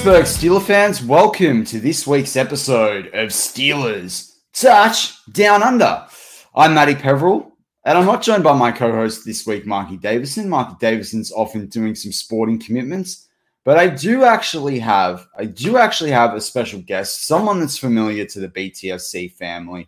Pittsburgh Steeler fans, welcome to this week's episode of Steelers Touch Down Under. I'm Matty Peverell, and I'm not joined by my co-host this week, Marky Davison. Marky Davison's often doing some sporting commitments, but I do actually have I do actually have a special guest, someone that's familiar to the BTSC family,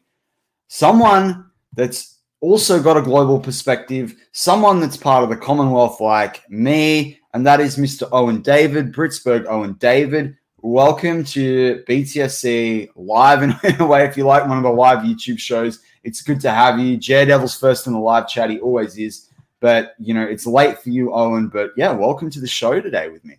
someone that's also got a global perspective, someone that's part of the Commonwealth like me, and that is Mr. Owen David, Britsburg Owen David. Welcome to BTSC live And in a way, if you like one of the live YouTube shows. It's good to have you. Daredevil's first in the live chat. He always is. But, you know, it's late for you, Owen. But yeah, welcome to the show today with me.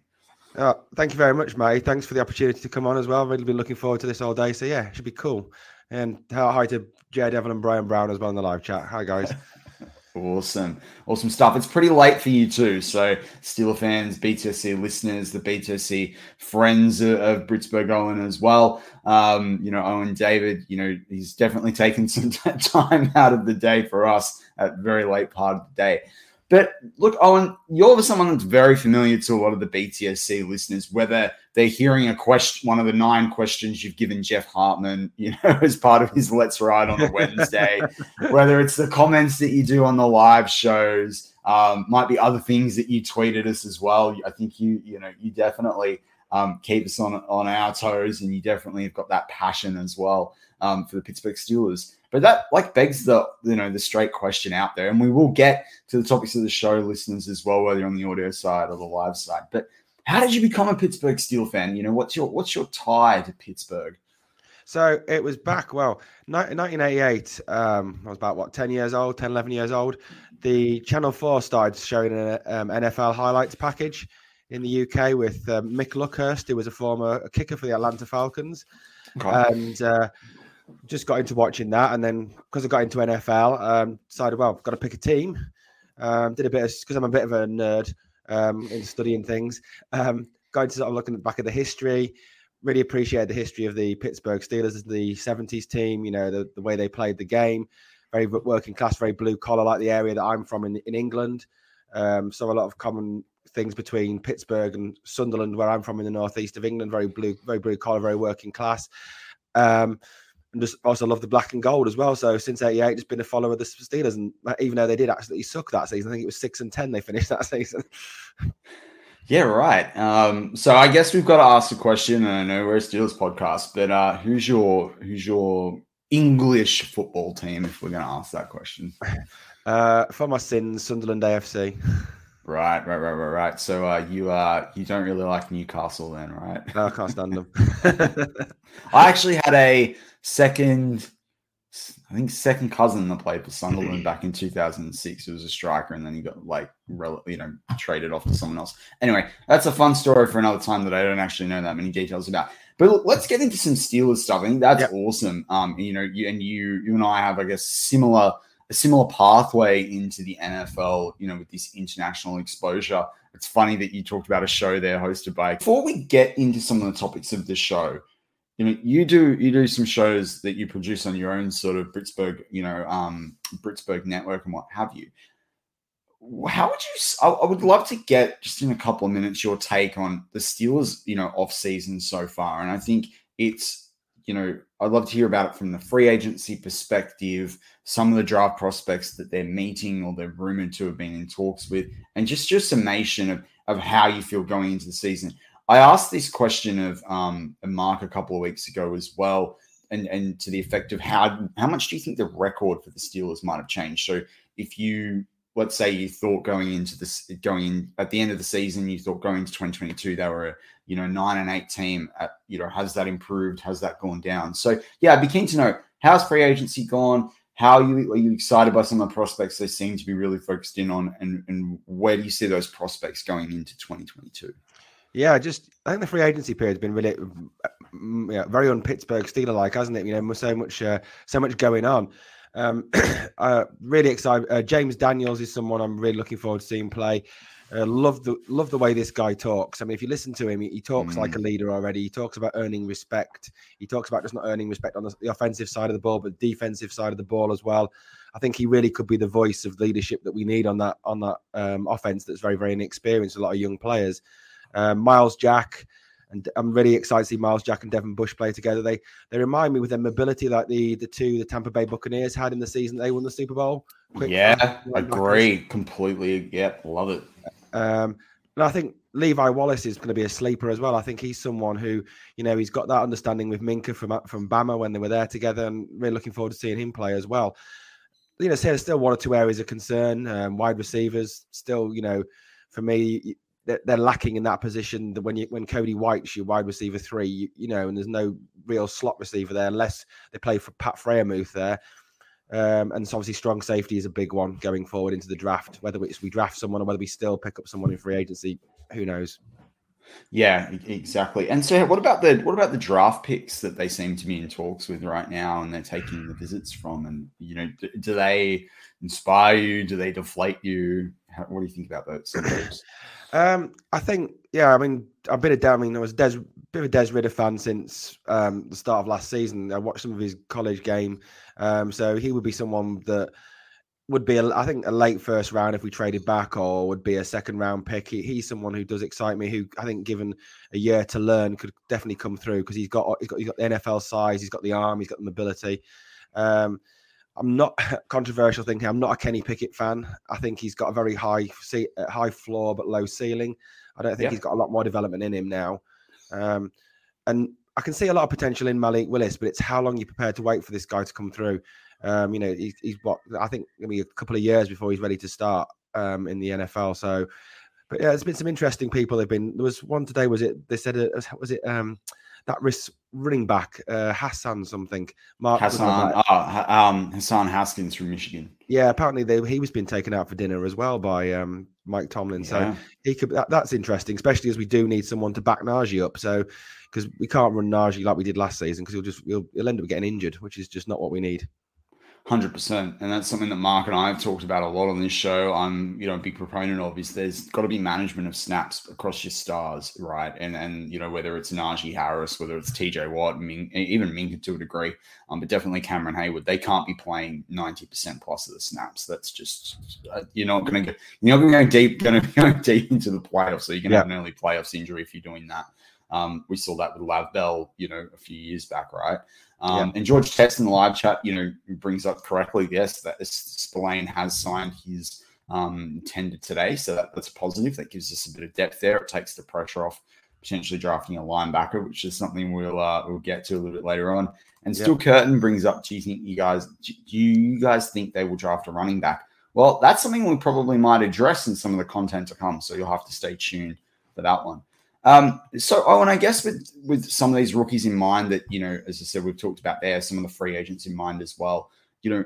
Uh, thank you very much, mate. Thanks for the opportunity to come on as well. I've really been looking forward to this all day. So, yeah, it should be cool. And hi to Daredevil and Brian Brown as well in the live chat. Hi, guys. Awesome. Awesome stuff. It's pretty late for you too. So, Steeler fans, BTSC listeners, the BTSC friends of, Britsburg Owen as well. Um, you know, Owen David, you know, he's definitely taken some time out of the day for us at very late part of the day. But look, Owen, you're someone that's very familiar to a lot of the BTSC listeners, whether they're hearing a question, one of the nine questions you've given Jeff Hartman, you know, as part of his Let's Ride on a Wednesday, whether it's the comments that you do on the live shows, um, might be other things that you tweeted us as well. I think you, you know, you definitely um, keep us on on our toes, and you definitely have got that passion as well um, for the Pittsburgh Steelers. But that like begs the you know the straight question out there, and we will get to the topics of the show, listeners as well, whether you're on the audio side or the live side. But how did you become a Pittsburgh Steel fan? You know, what's your what's your tie to Pittsburgh? So it was back, well, 1988. Um, I was about, what, 10 years old, 10, 11 years old. The Channel 4 started showing an um, NFL highlights package in the UK with uh, Mick Luckhurst, who was a former kicker for the Atlanta Falcons. Okay. And uh, just got into watching that, and then because I got into NFL, um, decided well, I've got to pick a team. Um, did a bit because I'm a bit of a nerd um, in studying things. Um, got into sort of looking at the back of the history. Really appreciate the history of the Pittsburgh Steelers, the '70s team. You know the, the way they played the game, very working class, very blue collar, like the area that I'm from in in England. Um, so a lot of common things between Pittsburgh and Sunderland, where I'm from in the northeast of England. Very blue, very blue collar, very working class. Um, and just also love the black and gold as well. So since '88, just been a follower of the Steelers, and even though they did absolutely suck that season, I think it was six and ten they finished that season. Yeah, right. Um, so I guess we've got to ask a question, and I know we're a Steelers podcast, but uh, who's your who's your English football team? If we're going to ask that question, uh, for my sins, Sunderland AFC. Right, right, right, right, right. So uh, you uh, you don't really like Newcastle then, right? No, I can't stand them. I actually had a second, I think second cousin that played for Sunderland back in 2006. He was a striker, and then he got like you know traded off to someone else. Anyway, that's a fun story for another time that I don't actually know that many details about. But let's get into some Steelers stuff. I think that's yep. awesome. Um, you know, you and you, you and I have, I guess, similar a similar pathway into the NFL. You know, with this international exposure. It's funny that you talked about a show there hosted by. Before we get into some of the topics of the show, you know, you do you do some shows that you produce on your own sort of Britsburg, you know, um, Britsburg network and what have you. How would you? I, I would love to get just in a couple of minutes your take on the Steelers, you know, off season so far, and I think it's you know I'd love to hear about it from the free agency perspective, some of the draft prospects that they're meeting or they're rumored to have been in talks with, and just your summation of of how you feel going into the season. I asked this question of um, Mark a couple of weeks ago as well, and, and to the effect of how how much do you think the record for the Steelers might have changed? So if you let's say you thought going into this going in at the end of the season, you thought going into 2022 they were a you know nine and eight team. At, you know, has that improved? Has that gone down? So yeah, I'd be keen to know how's free agency gone. How are you are you excited by some of the prospects they seem to be really focused in on, and, and where do you see those prospects going into 2022? Yeah, just I think the free agency period's been really, mm, yeah, very un Pittsburgh Steeler like, hasn't it? You know, so much, uh, so much going on. Um, uh, really excited. Uh, James Daniels is someone I'm really looking forward to seeing play. Uh, love the love the way this guy talks. I mean, if you listen to him, he, he talks mm. like a mm. leader already. He talks about earning respect. He talks about just not earning respect on the, the, offensive side of the ball, but defensive side of the ball as well. I think he really could be the voice of leadership that we need on that on that um, offense. That's very very inexperienced. A lot of young players. Um, Myles Jack, and I'm really excited to see Myles Jack and Devin Bush play together. They they remind me with their mobility like the the two the Tampa Bay Buccaneers had in the season they won the Super Bowl. Quick yeah, agree completely. Yep, love it. Um, and I think Levi Wallace is going to be a sleeper as well. I think he's someone who, you know, he's got that understanding with Minkah from from Bama when they were there together, and really looking forward to seeing him play as well. You know, so there's still one or two areas of concern. Um, wide receivers still, you know, for me, they're, they're, lacking in that position. That when you when Cody White's your wide receiver three, you, you, know, and there's no real slot receiver there unless they play for Pat Freiermuth there. Um, and so obviously strong safety is a big one going forward into the draft. Whether it's we draft someone or whether we still pick up someone in free agency, who knows? Yeah, exactly. And so, what about the what about the draft picks that they seem to be in talks with right now, and they're taking the visits from? And you know, do, do they inspire you? Do they deflate you? How, what do you think about those? um, I think, yeah. I mean, I've been I mean, I was a Des, bit of a Des Ridder fan since um, the start of last season. I watched some of his college game, um, so he would be someone that would be, a, I think, a late first round if we traded back, or would be a second round pick. He, he's someone who does excite me. Who I think, given a year to learn, could definitely come through because he's got he's got he's got the NFL size, he's got the arm, he's got the mobility. Um, I'm not controversial thinking. I'm not a Kenny Pickett fan. I think he's got a very high high floor but low ceiling. I don't think yeah. he's got a lot more development in him now. Um, and I can see a lot of potential in Malik Willis, but it's how long you're prepared to wait for this guy to come through. Um, you know, he's, he's what I think going to be a couple of years before he's ready to start um, in the NFL. So, but yeah, there's been some interesting people. They've been there was one today. Was it they said uh, was it um, that risk running back uh, Hassan something. Mark Hassan, oh, um, Hassan Haskins from Michigan. Yeah, apparently they, he was being taken out for dinner as well by um, Mike Tomlin. So he could that, that's interesting, especially as we do need someone to back Najee up. So because we can't run Najee like we did last season because he'll just he'll, he'll end up getting injured, which is just not what we need. Hundred percent, and that's something that Mark and I have talked about a lot on this show. I'm, you know, a big proponent of is there's got to be management of snaps across your stars, right? And and you know whether it's Najee Harris, whether it's T.J. Watt, Ming, even Minkah to a degree, um, but definitely Cameron Heyward. They can't be playing ninety percent plus of the snaps. That's just uh, you're not going to get you're not going to go deep, going to go deep into the playoffs. So you're can yeah. have an early playoffs injury if you're doing that. Um, we saw that with Lav Bell, you know, a few years back, right? Um, yeah. And George Test in the live chat, you know, brings up correctly, yes, that Spillane has signed his um, tender today. So that, that's positive. That gives us a bit of depth there. It takes the pressure off potentially drafting a linebacker, which is something we'll uh, we'll get to a little bit later on. And still, Curtin brings up: Do you think you guys do you guys think they will draft a running back? Well, that's something we probably might address in some of the content to come. So you'll have to stay tuned for that one. Um, so, oh, and I guess with with some of these rookies in mind, that you know, as I said, we've talked about there, some of the free agents in mind as well. You know,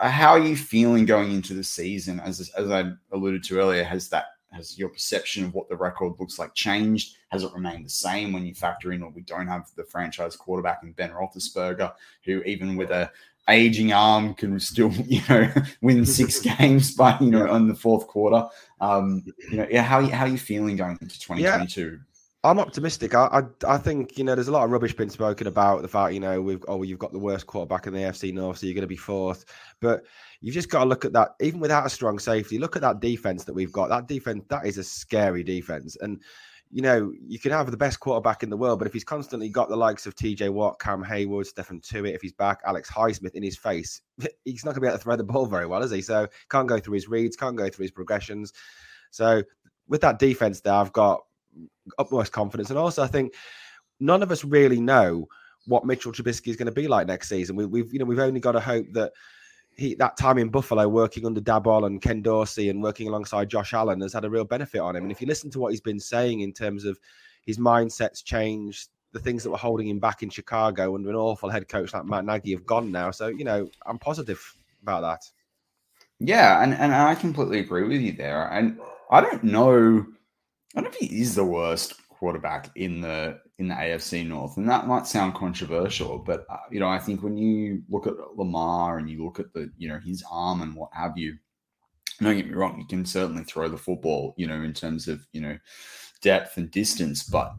how are you feeling going into the season? As as I alluded to earlier, has that has your perception of what the record looks like changed? Has it remained the same when you factor in, or we don't have the franchise quarterback in Ben Roethlisberger, who even with a aging arm can still you know win six games by you know in the fourth quarter. Um, you know, yeah, how how are you feeling going into 2022? Yeah. I'm optimistic. I, I, I think you know there's a lot of rubbish been spoken about the fact you know we've oh you've got the worst quarterback in the AFC North, so you're going to be fourth. But you've just got to look at that. Even without a strong safety, look at that defense that we've got. That defense that is a scary defense, and you know, you can have the best quarterback in the world, but if he's constantly got the likes of TJ Watt, Cam Heyward, Stephon Tuitt, if he's back, Alex Highsmith in his face, he's not going to be able to throw the ball very well, is he? So can't go through his reads, can't go through his progressions. So with that defense there, I've got utmost confidence. And also, I think none of us really know what Mitchell Trubisky is going to be like next season. We, have you know, we've only got to hope that he that time in Buffalo working under Daboll and Ken Dorsey and working alongside Josh Allen has had a real benefit on him. And if you listen to what he's been saying in terms of his mindset's changed, the things that were holding him back in Chicago under an awful head coach like Matt Nagy have gone now. So, you know, I'm positive about that. Yeah, and, and I completely agree with you there. And I don't know, I don't know if he is the worst quarterback in the in the AFC North, and that might sound controversial, but uh, you know, I think when you look at Lamar and you look at the you know his arm and what have you, don't get me wrong, you can certainly throw the football, you know, in terms of you know depth and distance, but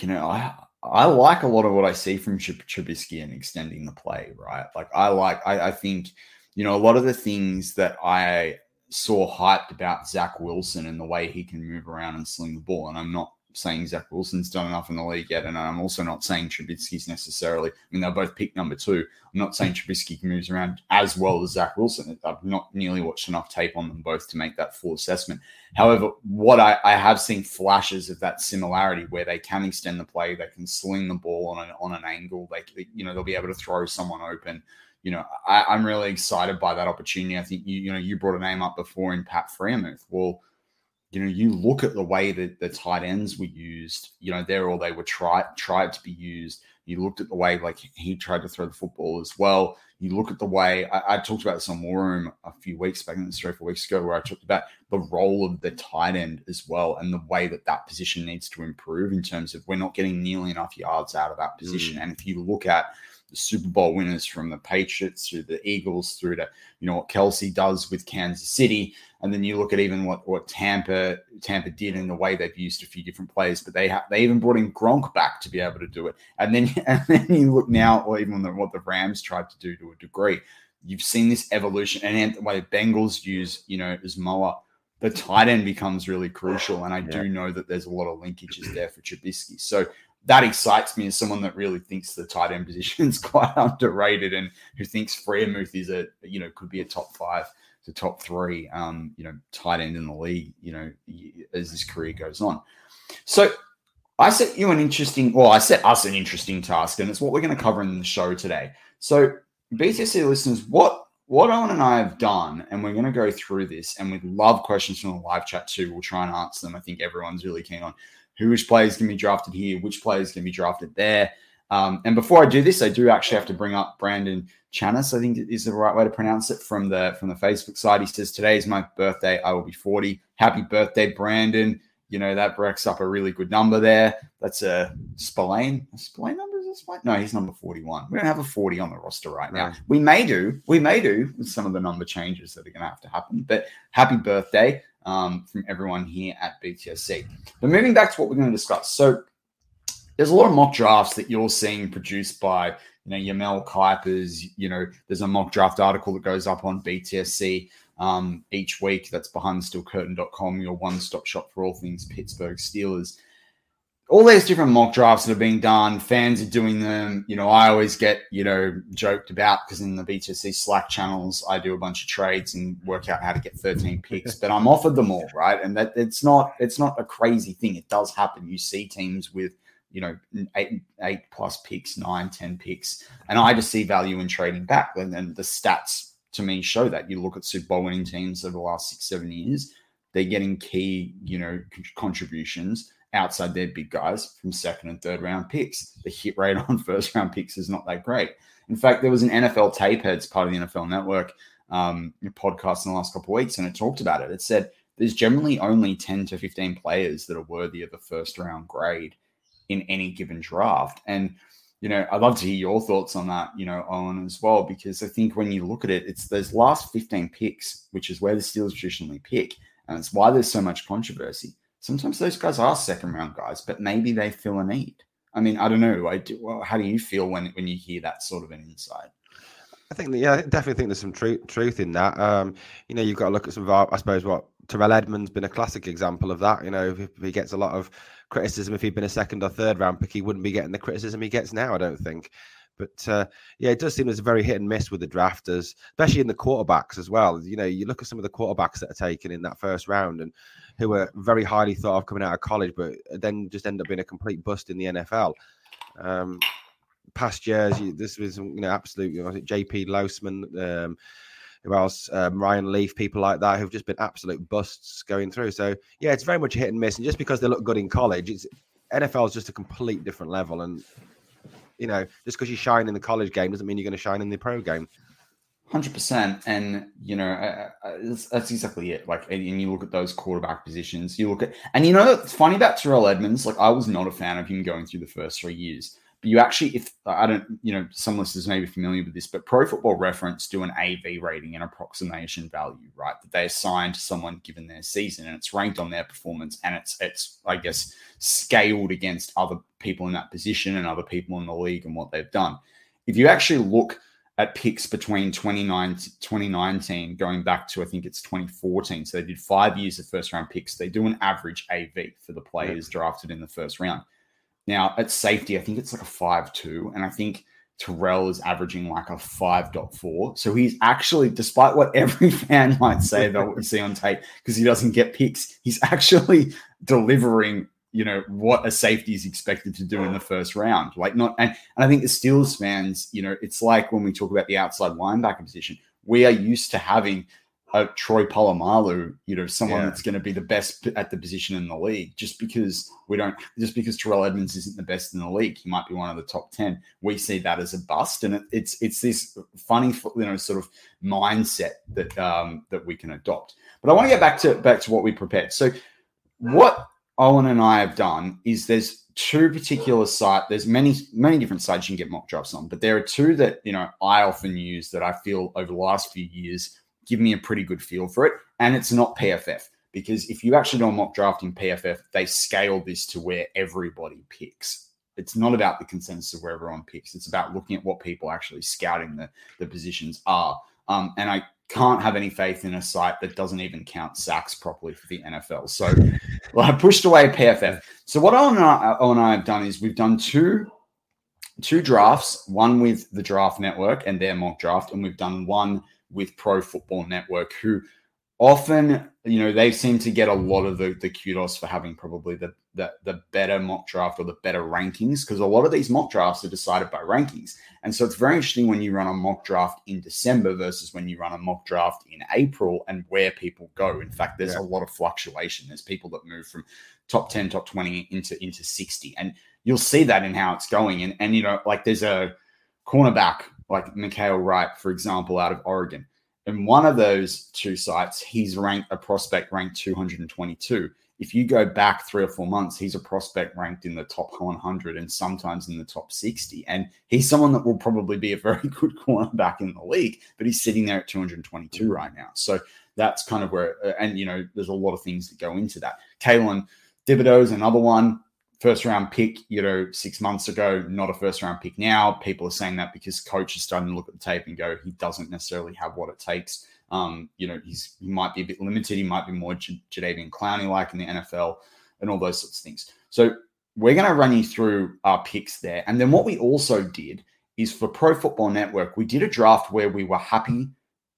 you know, I I like a lot of what I see from Trubisky and extending the play, right? Like I like I, I think you know a lot of the things that I saw hyped about Zach Wilson and the way he can move around and sling the ball, and I'm not saying Zach Wilson's done enough in the league yet, and I'm also not saying Trubisky's necessarily. I mean, they're both pick number two. I'm not saying Trubisky moves around as well as Zach Wilson. I've not nearly watched enough tape on them both to make that full assessment. However, what I, I have seen flashes of that similarity where they can extend the play, they can sling the ball on an on an angle, they you know they'll be able to throw someone open you know, I, am really excited by that opportunity. I think you, you know, you brought a name up before in Pat Freiermuth. Well, you know, you look at the way that the tight ends were used, you know, there or they were tried tried to be used. You looked at the way like he tried to throw the football as well. You look at the way I, I talked about this on War Room a few weeks back, three or four weeks ago, where I talked about the role of the tight end as well and the way that that position needs to improve in terms of we're not getting nearly enough yards out of that position. Mm. And if you look at the Super Bowl winners from the Patriots through the Eagles through to you know what Kelce does with Kansas City, and then you look at even what what Tampa Tampa did in the way they've used a few different players, but they have they even brought in Gronk back to be able to do it, and then and then you look now, or even the, what the Rams tried to do to a degree. You've seen this evolution, and the way Bengals use you know Uzomah the tight end becomes really crucial. And I yeah. do know that there's a lot of linkages there for Trubisky. So that excites me as someone that really thinks the tight end position is quite underrated and who thinks Freiermuth is a you know could be a top five to top three um, you know tight end in the league you know as his career goes on. So I set you an interesting well I set us an interesting task and it's what we're going to cover in the show today. So BTC listeners, what what Owen and I have done, and we're going to go through this, and we'd love questions from the live chat too. We'll try and answer them. I think everyone's really keen on who which players can be drafted here, which players can be drafted there. Um, and before I do this, I do actually have to bring up Brandon Chanis. I think is the right way to pronounce it from the from the Facebook side. He says today is my birthday. I will be forty. Happy birthday, Brandon! You know that breaks up a really good number there. That's a Spillane. A Spillane number is? No, he's number forty-one. We don't have a forty on the roster right now. Right. We may do. We may do with some of the number changes that are going to have to happen. But happy birthday! Um, from everyone here at BTSC. But moving back to what we're going to discuss. So there's a lot of mock drafts that you're seeing produced by, you know, Yamel Kuipers. You know, there's a mock draft article that goes up on BTSC um, each week. That's behindthesteelcurtain.com, your one-stop shop for all things Pittsburgh Steelers all these different mock drafts that are being done, fans are doing them. You know, I always get, you know, joked about because in the BTSC Slack channels, I do a bunch of trades and work out how to get 13 picks, but I'm offered them all, right? And that it's not it's not a crazy thing. It does happen. You see teams with, you know, eight eight plus picks, nine, ten picks. And I just see value in trading back. And then the stats to me show that. You look at Super Bowl winning teams over the last six, seven years, they're getting key, you know, contributions outside their big guys from second and third round picks. The hit rate on first round picks is not that great. In fact, there was an NFL tape heads part of the NFL network um, podcast in the last couple of weeks, and it talked about it. It said there's generally only 10 to 15 players that are worthy of the first round grade in any given draft. And, you know, I'd love to hear your thoughts on that, you know, Owen, as well, because I think when you look at it, it's those last 15 picks, which is where the Steelers traditionally pick. And it's why there's so much controversy sometimes those guys are second round guys, but maybe they fill a need. I mean, I don't know. I do, well, how do you feel when when you hear that sort of an insight? I think, yeah, I definitely think there's some truth truth in that. Um, you know, you've got to look at some of our, I suppose, what Terrell Edmunds been a classic example of that. You know, if he gets a lot of criticism, if he'd been a second or third round pick, he wouldn't be getting the criticism he gets now. I don't think. But uh, yeah, it does seem there's a very hit and miss with the drafters, especially in the quarterbacks as well. You know, you look at some of the quarterbacks that are taken in that first round and who were very highly thought of coming out of college, but then just end up being a complete bust in the NFL. Um, past years, this was you know absolute. You know, JP Losman, um, who else? Um, Ryan Leaf, people like that who've just been absolute busts going through. So yeah, it's very much hit and miss. And just because they look good in college, it's NFL is just a complete different level. And you know, just because you shine in the college game doesn't mean you're going to shine in the pro game. Hundred percent, and you know uh, uh that's exactly it. Like, and you look at those quarterback positions. You look at, and you know, it's funny about Terrell Edmunds. Like, I was not a fan of him going through the first three years. But you actually, if I don't, you know, some listeners may be familiar with this, but Pro Football Reference do an AV rating, an approximation value, right? That they assign to someone given their season, and it's ranked on their performance, and it's it's I guess scaled against other people in that position and other people in the league and what they've done. If you actually look at picks between 2019 going back to I think it's 2014. So they did five years of first round picks. They do an average AV for the players yeah. drafted in the first round. Now at safety, I think it's like a five two, and I think Terrell is averaging like a 5.4. So he's actually, despite what every fan might say about what we see on tape, because he doesn't get picks, he's actually delivering, you know, what a safety is expected to do in the first round. Like not and, and I think the Steelers fans, you know, it's like when we talk about the outside linebacker position, we are used to having a Troy Polamalu, you know, someone yeah. that's going to be the best at the position in the league. Just because we don't, just because Terrell Edmunds isn't the best in the league, he might be one of the top ten. We see that as a bust, and it, it's it's this funny, you know, sort of mindset that um, that we can adopt. But I want to get back to back to what we prepared. So, what Owen and I have done is there's two particular sites. There's many many different sites you can get mock drafts on, but there are two that you know I often use that I feel over the last few years give me a pretty good feel for it. And it's not PFF because if you actually do a mock draft in PFF, they scale this to where everybody picks. It's not about the consensus of where everyone picks. It's about looking at what people actually scouting the, the positions are. Um, and I can't have any faith in a site that doesn't even count sacks properly for the NFL. So well, I pushed away PFF. So what Owen and, I, Owen and I have done is we've done two two drafts, one with the Draft Network and their mock draft, and we've done one with Pro Football Network, who often, you know, they seem to get a lot of the, the kudos for having probably the, the, the better mock draft or the better rankings, because a lot of these mock drafts are decided by rankings. And so it's very interesting when you run a mock draft in December versus when you run a mock draft in April and where people go. In fact, there's yeah. a lot of fluctuation. There's people that move from top 10, top 20 into into 60. And you'll see that in how it's going. And and you know, like there's a cornerback like Mykael Wright, for example, out of Oregon. In one of those two sites, he's ranked a prospect ranked 222. If you go back three or four months, he's a prospect ranked in the top 100 and sometimes in the top 60. And he's someone that will probably be a very good cornerback in the league, but he's sitting there at 222 mm. right now. So that's kind of where, uh, and you know, there's a lot of things that go into that. Kayvon Thibodeaux is another one first round pick, you know, six months ago, not a first round pick now. People are saying that because coach is starting to look at the tape and go, he doesn't necessarily have what it takes. Um, you know, he's he might be a bit limited. He might be more J- Jadeveon Clowney like in the NFL and all those sorts of things. So we're going to run you through our picks there. And then what we also did is for Pro Football Network, we did a draft where we were happy,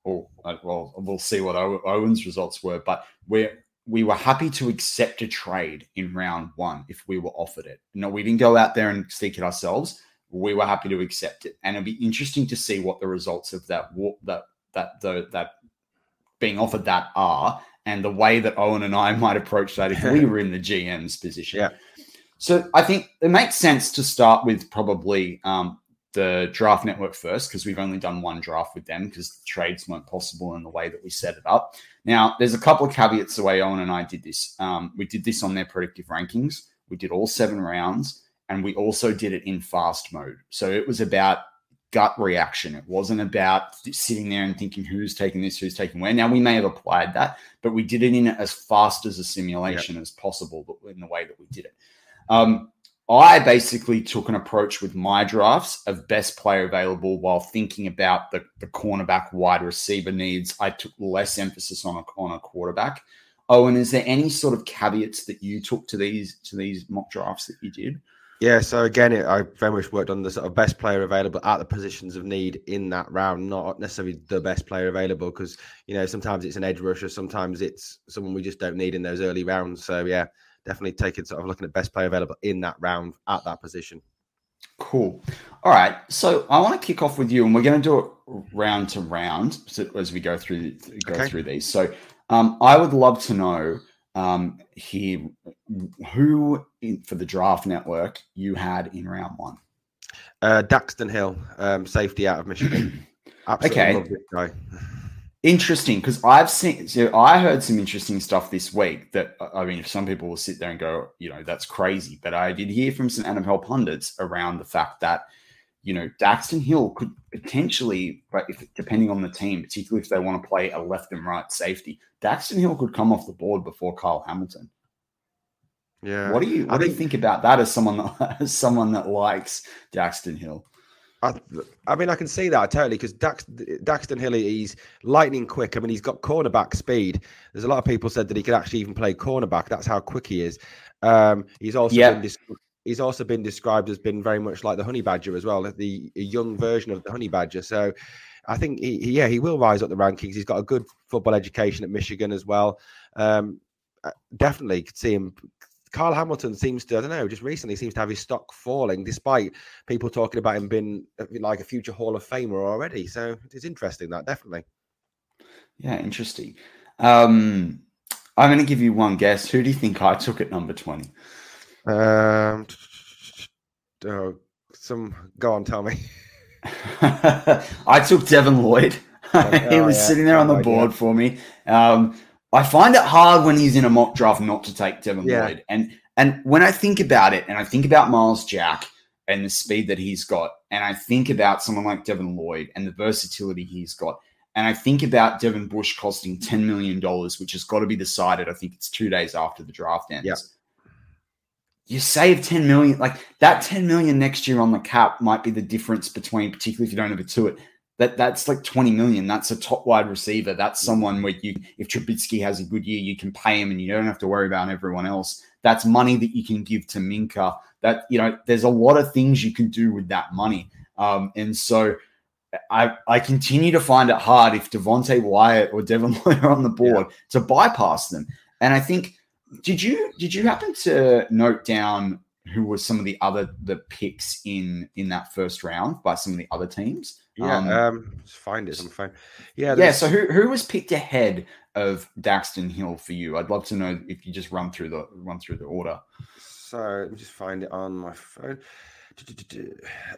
or uh, well, we'll see what Owen's results were, but we're we were happy to accept a trade in round one if we were offered it. No, we didn't go out there and seek it ourselves. We were happy to accept it, and it'll be interesting to see what the results of that that that the, that being offered that are, and the way that Owen and I might approach that if we were in the GM's position. Yeah. So I think it makes sense to start with probably um, the draft network first because we've only done one draft with them because trades weren't possible in the way that we set it up. Now, there's a couple of caveats the way Owen and I did this. Um, we did this on their predictive rankings. We did all seven rounds, and we also did it in fast mode. So it was about gut reaction. It wasn't about sitting there and thinking who's taking this, who's taking where. Now we may have applied that, but we did it in as fast as a simulation yep. as possible in the way that we did it. Um, I basically took an approach with my drafts of best player available while thinking about the, the cornerback wide receiver needs. I took less emphasis on a, on a quarterback. Oh, and is there any sort of caveats that you took to these to these mock drafts that you did? Yeah, so again, it, I very much worked on the sort of best player available at the positions of need in that round, not necessarily the best player available, because you know sometimes it's an edge rusher, sometimes it's someone we just don't need in those early rounds. So yeah, definitely taking sort of looking at best player available in that round at that position. Cool. All right. So I want to kick off with you, and we're going to do it round to round as we go through go okay. through these. So um, I would love to know um, here who in, for the draft network you had in round one. Uh, Daxton Hill, um, safety out of Michigan. Absolutely okay. Interesting, because I've seen. So I heard some interesting stuff this week. That I mean, some people will sit there and go, you know, that's crazy. But I did hear from some NFL pundits around the fact that, you know, Daxton Hill could potentially, but if, depending on the team, particularly if they want to play a left and right safety, Daxton Hill could come off the board before Kyle Hamilton. Yeah. What do you What I do think, you think about that as someone that, as someone that likes Daxton Hill? I, I mean, I can see that totally because Dax, Daxton Hill, he's lightning quick. I mean, he's got cornerback speed. There's a lot of people said that he could actually even play cornerback. That's how quick he is. Um, he's also been he's also been described as being very much like the honey badger as well, the young version of the honey badger. So I think he, he, yeah, he will rise up the rankings. He's got a good football education at Michigan as well. Um, uh, definitely could see him Kyle Hamilton seems to, I don't know, just recently seems to have his stock falling, despite people talking about him being uh, like a future Hall of Famer already. So it's interesting that definitely. Yeah, interesting. Um, I'm going to give you one guess. Who do you think I took at number 20? Um, oh, some go on, tell me. I took Devin Lloyd. Oh, he was yeah. sitting there on the board yeah. for me. Um, I find it hard when he's in a mock draft not to take Devin yeah. Lloyd. And and when I think about it, and I think about Myles Jack and the speed that he's got, and I think about someone like Devin Lloyd and the versatility he's got, and I think about Devin Bush costing $10 million, which has got to be decided. I think it's two days after the draft ends. Yep. You save 10 million, like that 10 million next year on the cap might be the difference between, particularly if you don't have a to it, that that's like 20 million. That's a top wide receiver. That's someone where you, if Trubisky has a good year, you can pay him and you don't have to worry about everyone else. That's money that you can give to Minkah. That, you know, there's a lot of things you can do with that money. Um, and so I, I continue to find it hard if Devonte Wyatt or Devin Lloyd are on the board yeah. to bypass them. And I think, did you did you happen to note down who was some of the other the picks in in that first round by some of the other teams? Yeah, um, um find it. I'm fine. Yeah, yeah. So who who was picked ahead of Daxton Hill for you? I'd love to know if you just run through the run through the order. So let me just find it on my phone.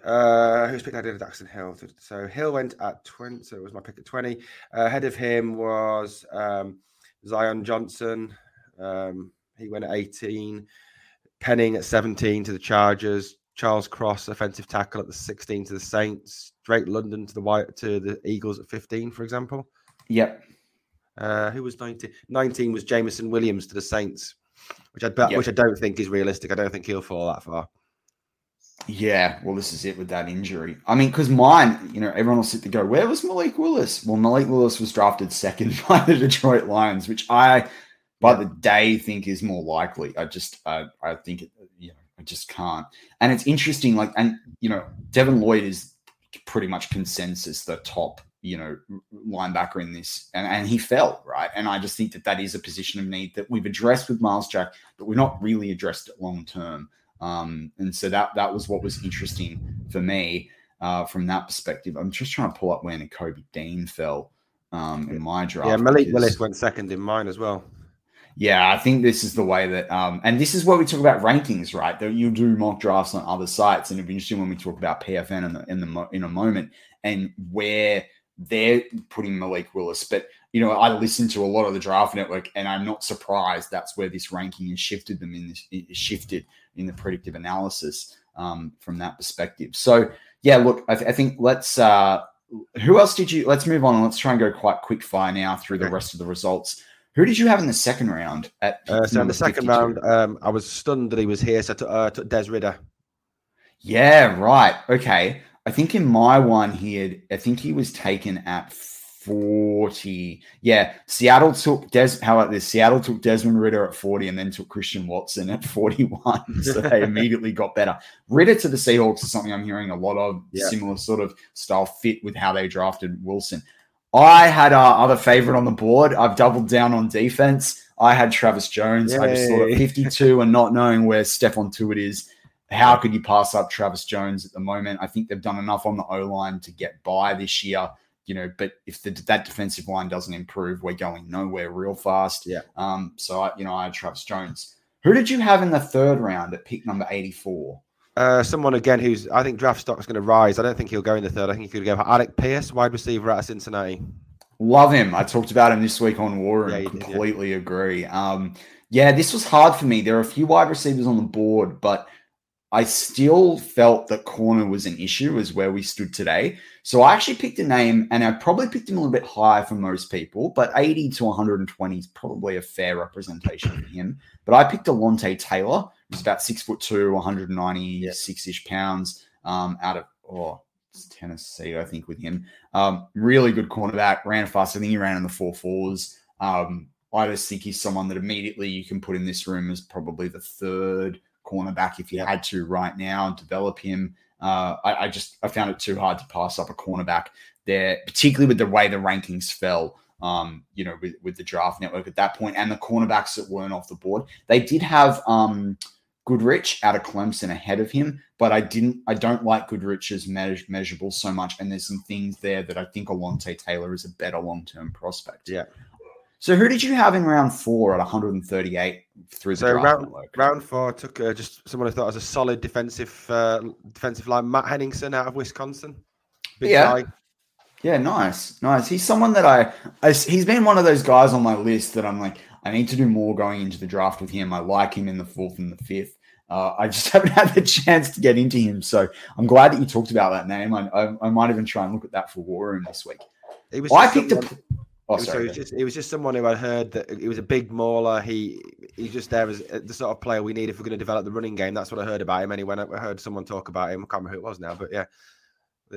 Uh, who's picked ahead of Daxton Hill? So Hill went at 20. So it was my pick at 20. Uh, ahead of him was um, Zion Johnson. Um, he went at 18. Penning at 17 to the Chargers. Charles Cross, offensive tackle at the 16 to the Saints. Drake London to the White to the Eagles at 15, for example. Yep. Uh, who was 19? 19 was Jameson Williams to the Saints, which I yep. which I don't think is realistic. I don't think he'll fall that far. Yeah, well, this is it with that injury. I mean, because mine, you know, everyone will sit to go, where was Malik Willis? Well, Malik Willis was drafted second by the Detroit Lions, which I, by the day, think is more likely. I just, I, I think, it, you know, I just can't. And it's interesting, like, and, you know, Devin Lloyd is pretty much consensus the top you know linebacker in this and, and he fell right? And i just think that that is a position of need that we've addressed with Myles Jack but we're not really addressed it long term. Um, and so that that was what was interesting for me uh, from that perspective. I'm just trying to pull up where Kobe Dean fell um, in my draft yeah malik because, willis went second in mine as well yeah, I think this is the way that, um, and this is where we talk about rankings, right? That you do mock drafts on other sites, and it'll be interesting when we talk about PFN in the in the in a moment and where they're putting Malik Willis. But you know, I listen to a lot of the Draft Network, and I'm not surprised that's where this ranking has shifted them in this shifted in the predictive analysis um, from that perspective. So yeah, look, I, th- I think let's. Uh, who else did you? Let's move on and let's try and go quite quick fire now through the rest of the results. Who did you have in the second round? At uh, so in the second 52? round, um, I was stunned that he was here. So I took, uh, took Des Ridder. Yeah, right. Okay. I think in my one he had, I think he was taken at 40. Yeah, Seattle took Des. How about this? Seattle took Desmond Ridder at 40 and then took Christian Watson at 41. so they immediately got better. Ritter to the Seahawks is something I'm hearing a lot of yeah. similar sort of style fit with how they drafted Wilson. I had our other favorite on the board. I've doubled down on defense. I had Travis Jones. Yay. I just thought at 52 and not knowing where Stephon Tuitt is, how could you pass up Travis Jones at the moment? I think they've done enough on the O line to get by this year. You know, but if the, that defensive line doesn't improve, we're going nowhere real fast. Yeah. Um. So I, you know, I had Travis Jones. Who did you have in the third round at pick number eighty-four? Uh, someone again who's I think draft stock is going to rise. I don't think he'll go in the third. I think he could go for Alec Pierce, wide receiver out of Cincinnati. Love him. I talked about him this week on War and yeah, completely did, yeah. agree. Um, yeah, this was hard for me. There are a few wide receivers on the board, but I still felt that corner was an issue as where we stood today. So I actually picked a name and I probably picked him a little bit higher for most people, but 80 to 120 is probably a fair representation of him. But I picked Alontae Taylor, who's about six foot two, 196 ish pounds um, out of, oh, Tennessee, I think, with him. Um, really good cornerback, ran fast. I think he ran in the four fours. Um, I just think he's someone that immediately you can put in this room as probably the third cornerback if you had to right now and develop him. Uh, I, I, just I found it too hard to pass up a cornerback there, particularly with the way the rankings fell. Um, you know, with, with the draft network at that point and the cornerbacks that weren't off the board. They did have um, Goodrich out of Clemson ahead of him, but I didn't. I don't like Goodrich's measure, measurables so much, and there's some things there that I think Alontae Taylor is a better long term prospect. Yeah, so who did you have in round four at 138 through the so round, round four took uh, just someone I thought was a solid defensive uh, defensive line, Matt Henningsen out of Wisconsin. Big yeah. Guy. Yeah, nice, nice. He's someone that I, I, he's been one of those guys on my list that I'm like, I need to do more going into the draft with him. I like him in the fourth and the fifth. Uh, I just haven't had the chance to get into him, so I'm glad that you talked about that name. I, I, I might even try and look at that for War Room this week. It was well, I picked someone, a. Oh, it, was, sorry, it, was just, it was just someone who I heard that he was a big mauler. He he's just there as the sort of player we need if we're going to develop the running game. That's what I heard about him. Anyway, I heard someone talk about him. I can't remember who it was now, but yeah,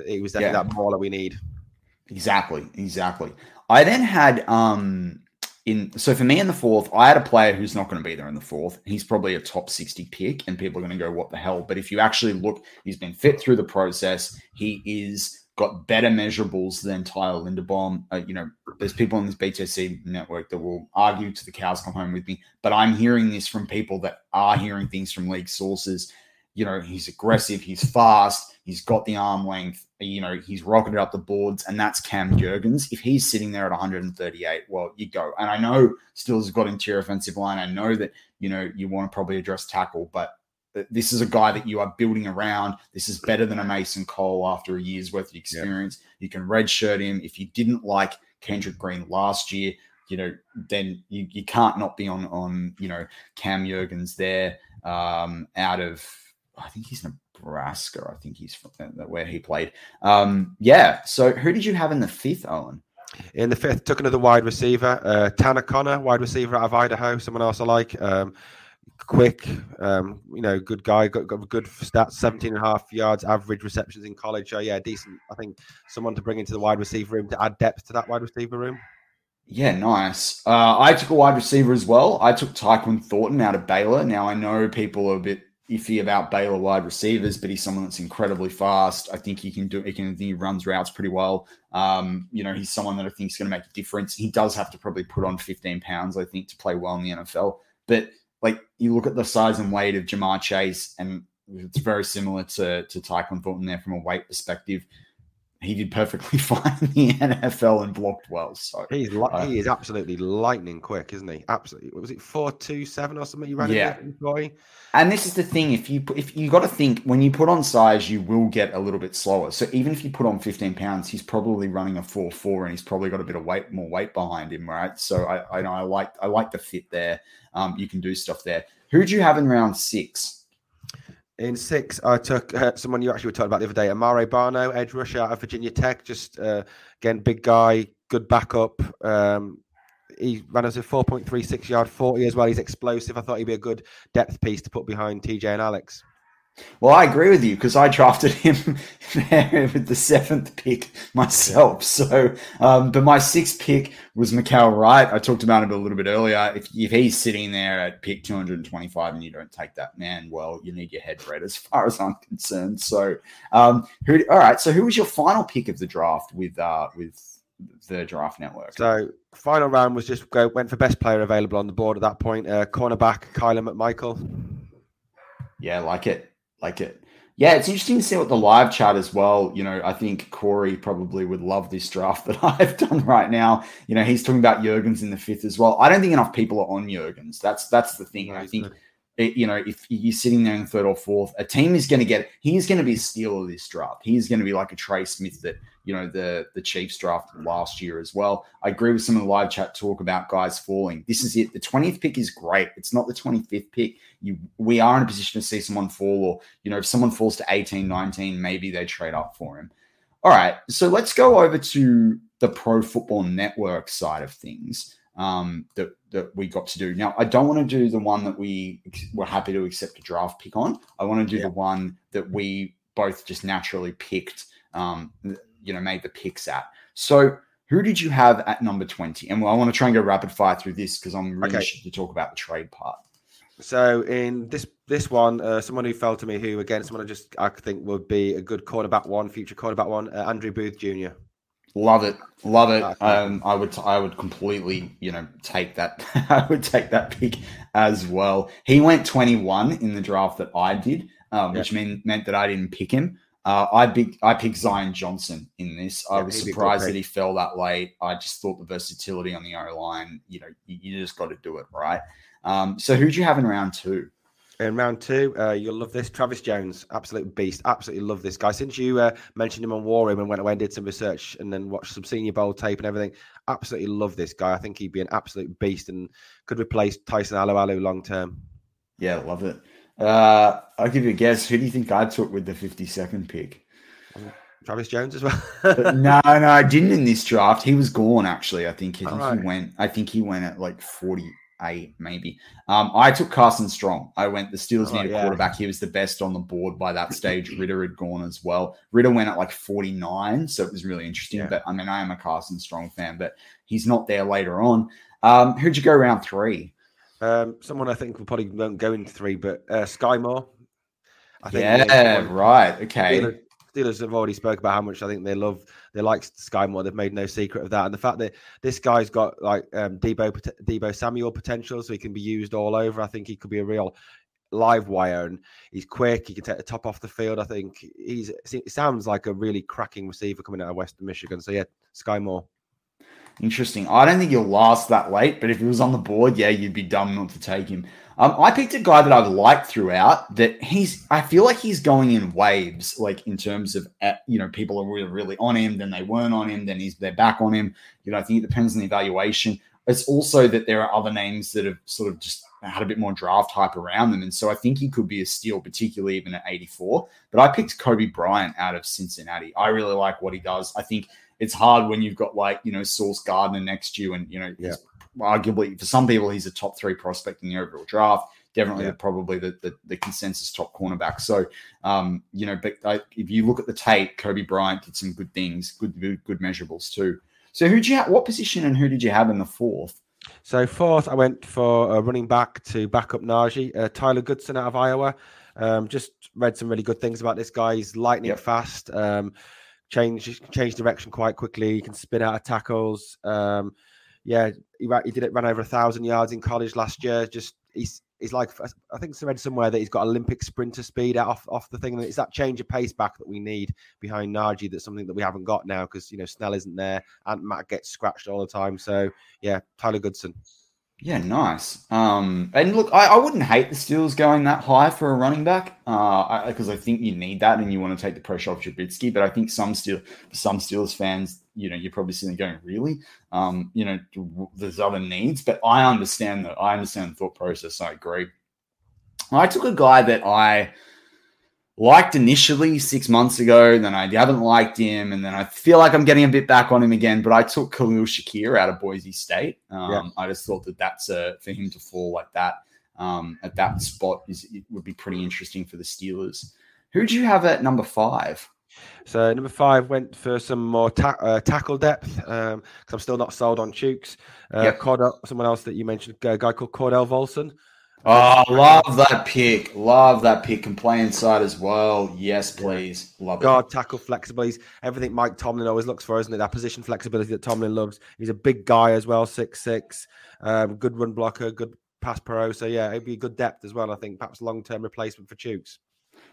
he was definitely yeah. that mauler we need. Exactly, exactly. I then had um in so for me in the fourth, I had a player who's not going to be there in the fourth. He's probably a top 60 pick, and people are going to go, What the hell? But if you actually look, he's been fit through the process. He is got better measurables than Tyler Linderbaum. Uh, you know, there's people on this BTC network that will argue to the cows come home with me, but I'm hearing this from people that are hearing things from league sources. You know, he's aggressive, he's fast, he's got the arm length, you know, he's rocketed up the boards, and that's Cam Jurgens. If he's sitting there at 138, well, you go. And I know Stills has got interior offensive line. I know that, you know, you want to probably address tackle, but this is a guy that you are building around. This is better than a Mason Cole after a year's worth of experience. Yep. You can redshirt him. If you didn't like Kendrick Green last year, you know, then you, you can't not be on on you know Cam Jurgens there um, out of I think he's Nebraska. I think he's from uh, where he played. Um, yeah. So who did you have in the fifth, Owen? In the fifth, took another wide receiver, uh, Tanner Conner, wide receiver out of Idaho. Someone else I like. Um, quick, um, you know, good guy, got, got good stats, 17 and a half yards average receptions in college. So, yeah, decent. I think someone to bring into the wide receiver room to add depth to that wide receiver room. Yeah, nice. Uh, I took a wide receiver as well. I took Tyquan Thornton out of Baylor. Now, I know people are a bit iffy about Baylor wide receivers, but he's someone that's incredibly fast. I think he can do. He can. He runs routes pretty well. Um, you know, he's someone that I think is going to make a difference. He does have to probably put on 15 pounds, I think, to play well in the NFL. But like you look at the size and weight of Ja'Marr Chase, and it's very similar to to Tyquan Thornton there from a weight perspective. He did perfectly fine in the NFL and blocked well. So he's li- uh, he is absolutely lightning quick, isn't he? Absolutely. Was it four two seven or something? You ran yeah. And this is the thing: if you if you got to think when you put on size, you will get a little bit slower. So even if you put on fifteen pounds, he's probably running a four four, and he's probably got a bit of weight, more weight behind him, right? So I I know I like I like the fit there um, you can do stuff there. Who do you have in round six? In six, I took uh, someone you actually were talking about the other day, Amare Barno, edge rusher out of Virginia Tech. Just uh, again, big guy, good backup. Um, he ran as a 4.36 yard 40 as well. He's explosive. I thought he'd be a good depth piece to put behind TJ and Alex. Well, I agree with you because I drafted him with the seventh pick myself. So, um, but my sixth pick was Mykael Wright. I talked about him a little bit earlier. If, if he's sitting there at pick 225 and you don't take that man, well, you need your head read as far as I'm concerned. So, um, who, all right. So, who was your final pick of the draft with uh, with the draft network? So, final round was just go went for best player available on the board at that point. Uh, cornerback Kyler McMichael. Yeah, like it like it. Yeah, it's interesting to see what the live chat as well. You know, I think Corey probably would love this draft that I've done right now. You know, he's talking about Jurgens in the fifth as well. I don't think enough people are on Jurgens. That's that's the thing. I think you know, if you're sitting there in third or fourth, a team is going to get. He's going to be a steal of this draft. He's going to be like a Trey Smith that you know the the Chiefs draft last year as well. I agree with some of the live chat talk about guys falling. This is it. The 20th pick is great. It's not the 25th pick. You we are in a position to see someone fall, or you know, if someone falls to 18, 19, maybe they trade up for him. All right, so let's go over to the Pro Football Network side of things um, that that we got to do. Now, I don't want to do the one that we were happy to accept a draft pick on. I want to do yeah. the one that we both just naturally picked um, you know, made the picks at. So who did you have at number 20? And I want to try and go rapid fire through this because I'm really okay. to talk about the trade part. So in this this one, uh, someone who fell to me, who again, someone I just I think would be a good cornerback one, future cornerback one, uh, Andrew Booth Jr. Love it, love it. Um, I would, I would completely, you know, take that. I would take that pick as well. He went twenty one in the draft that I did, um, which mean, meant that I didn't pick him. Uh, I big, I picked Zion Johnson in this. I was surprised that he fell that late. I just thought the versatility on the O line, you know, you, you just got to do it right. Um, so who'd you have in round two? In round two, uh, you'll love this. Travis Jones, absolute beast. Absolutely love this guy. Since you uh, mentioned him on War Room and went away and did some research and then watched some Senior Bowl tape and everything, absolutely love this guy. I think he'd be an absolute beast and could replace Tyson Alualu long term. Yeah, love it. Uh, I'll give you a guess. Who do you think I took with the 52nd pick? Travis Jones as well. no, no, I didn't in this draft. He was gone actually. I think, I think right. he went. I think he went at like 40 eight, maybe. Um, I took Carson Strong. I went, the Steelers oh, need a yeah. quarterback. He was the best on the board by that stage. Ridder had gone as well. Ridder went at like 49, so it was really interesting. Yeah. But I mean, I am a Carson Strong fan, but he's not there later on. Um, who'd you go around three? Um, someone I think will probably won't go into three, but uh, Sky Moore. I think yeah, right. Okay. Steelers, have already spoke about how much I think they love they like Sky Moore. They've made no secret of that, and the fact that this guy's got like um, Deebo Deebo Samuel potential, so he can be used all over. I think he could be a real live wire, and he's quick. He can take the top off the field. I think he's. Sounds like a really cracking receiver coming out of Western Michigan. So yeah, Sky Moore. Interesting. I don't think he'll last that late, but if he was on the board, yeah, you'd be dumb not to take him. Um, I picked a guy that I've liked throughout. That he's, I feel like he's going in waves, like in terms of, uh, you know, people are really, really on him, then they weren't on him, then he's they're back on him. You know, I think it depends on the evaluation. It's also that there are other names that have sort of just had a bit more draft hype around them, and so I think he could be a steal, particularly even at 84. But I picked Coby Bryant out of Cincinnati. I really like what he does. I think it's hard when you've got like you know Sauce Gardner next to you, and you know yeah. Arguably for some people he's a top three prospect in the overall draft. Definitely, yeah. probably the, the, the consensus top cornerback. So, um, you know, but I, if you look at the tape, Coby Bryant did some good things, good good, good measurables too. So, who did you have, what position and who did you have in the fourth? So fourth, I went for a running back to back up Najee, uh, Tyler Goodson out of Iowa. Um, just read some really good things about this guy. He's lightning yep. fast. Um, change change direction quite quickly. He can spin out of tackles. Um, yeah, he, he did it. Ran over a thousand yards in college last year. Just he's he's like I think I read somewhere that he's got Olympic sprinter speed off off the thing. And it's that change of pace back that we need behind Najee. That's something that we haven't got now because you know Snell isn't there and Matt gets scratched all the time. So yeah, Tyler Goodson. Yeah, nice. Um, and look, I, I, wouldn't hate the Steelers going that high for a running back, uh, because I, I, think you need that and you want to take the pressure off Trubisky. But I think some Steel, some Steelers fans, you know, you're probably sitting going, really, um, you know, there's other needs. But I understand that. I understand the thought process. I agree. I took a guy that I liked initially six months ago. Then I haven't liked him, and then I feel like I'm getting a bit back on him again. But I took Khalil Shakir out of Boise State. Um, yeah. I just thought that that's a, for him to fall like that um, at that spot is it would be pretty interesting for the Steelers. Who do you have at number five? So number five went for some more ta- uh, tackle depth because um, I'm still not sold on Chooks. Uh, yep. Cordell, someone else that you mentioned, a guy called Cordell Volson. Oh, love that pick. Love that pick. Can play inside as well. Yes, please. Love it. Guard, tackle, flexibility. Everything Mike Tomlin always looks for, isn't it? That position flexibility that Tomlin loves. He's a big guy as well, six six. Um, good run blocker, good pass pro. So yeah, it'd be good depth as well. I think perhaps long term replacement for Chooks.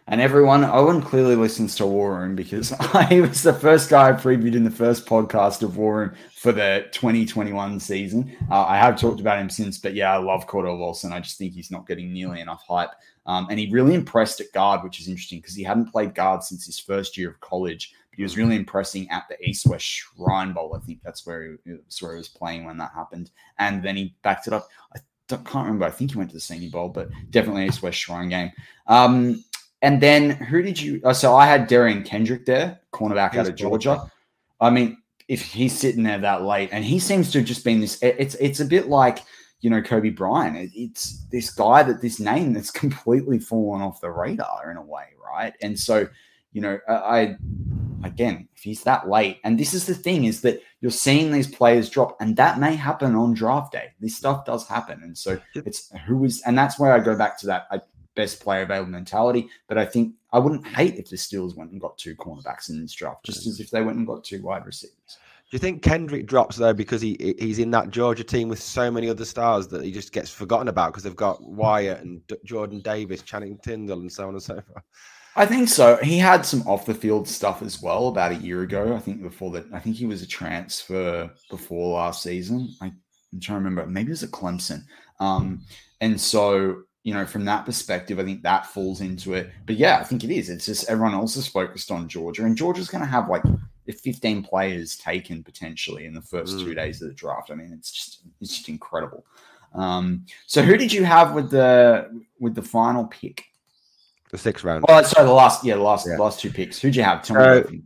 And everyone, Owen clearly listens to War Room because I was the first guy I previewed in the first podcast of War Room for the 2021 season. Uh, I have talked about him since, but yeah, I love Cordell Volson. I just think he's not getting nearly enough hype. Um, and he really impressed at guard, which is interesting because he hadn't played guard since his first year of college. But he was really impressing at the East West Shrine Bowl. I think that's where he, that's where he was playing when that happened. And then he backed it up. I can't remember. I think he went to the Senior Bowl, but definitely East West Shrine game. Um, and then who did you? Uh, so I had Derion Kendrick there, cornerback out of Georgia. I mean, if he's sitting there that late, and he seems to have just been this. It's it's a bit like you know Coby Bryant. It, it's this guy that this name that's completely fallen off the radar in a way, right? And so you know I again, if he's that late, and this is the thing is that you're seeing these players drop, and that may happen on draft day. This stuff does happen, and so it's who is, and that's where I go back to that uh, best player available mentality. But I think I wouldn't hate if the Steelers went and got two cornerbacks in this draft, just as if they went and got two wide receivers. Do you think Kendrick drops though because he he's in that Georgia team with so many other stars that he just gets forgotten about because they've got Wyatt and D- Jordan Davis, Channing Tindall, and so on and so forth? I think so. He had some off the field stuff as well about a year ago. I think before that, I think he was a transfer before last season. I, am trying to remember. Maybe it was at Clemson. Um, and so you know, from that perspective, I think that falls into it. But yeah, I think it is. It's just everyone else is focused on Georgia, and Georgia's going to have like 15 players taken potentially in the first mm. two days of the draft. I mean, it's just it's just incredible. Um, so who did you have with the with the final pick? The sixth round. Oh, sorry, the last yeah, the last yeah. last two picks. Who'd you have? Tell uh, me.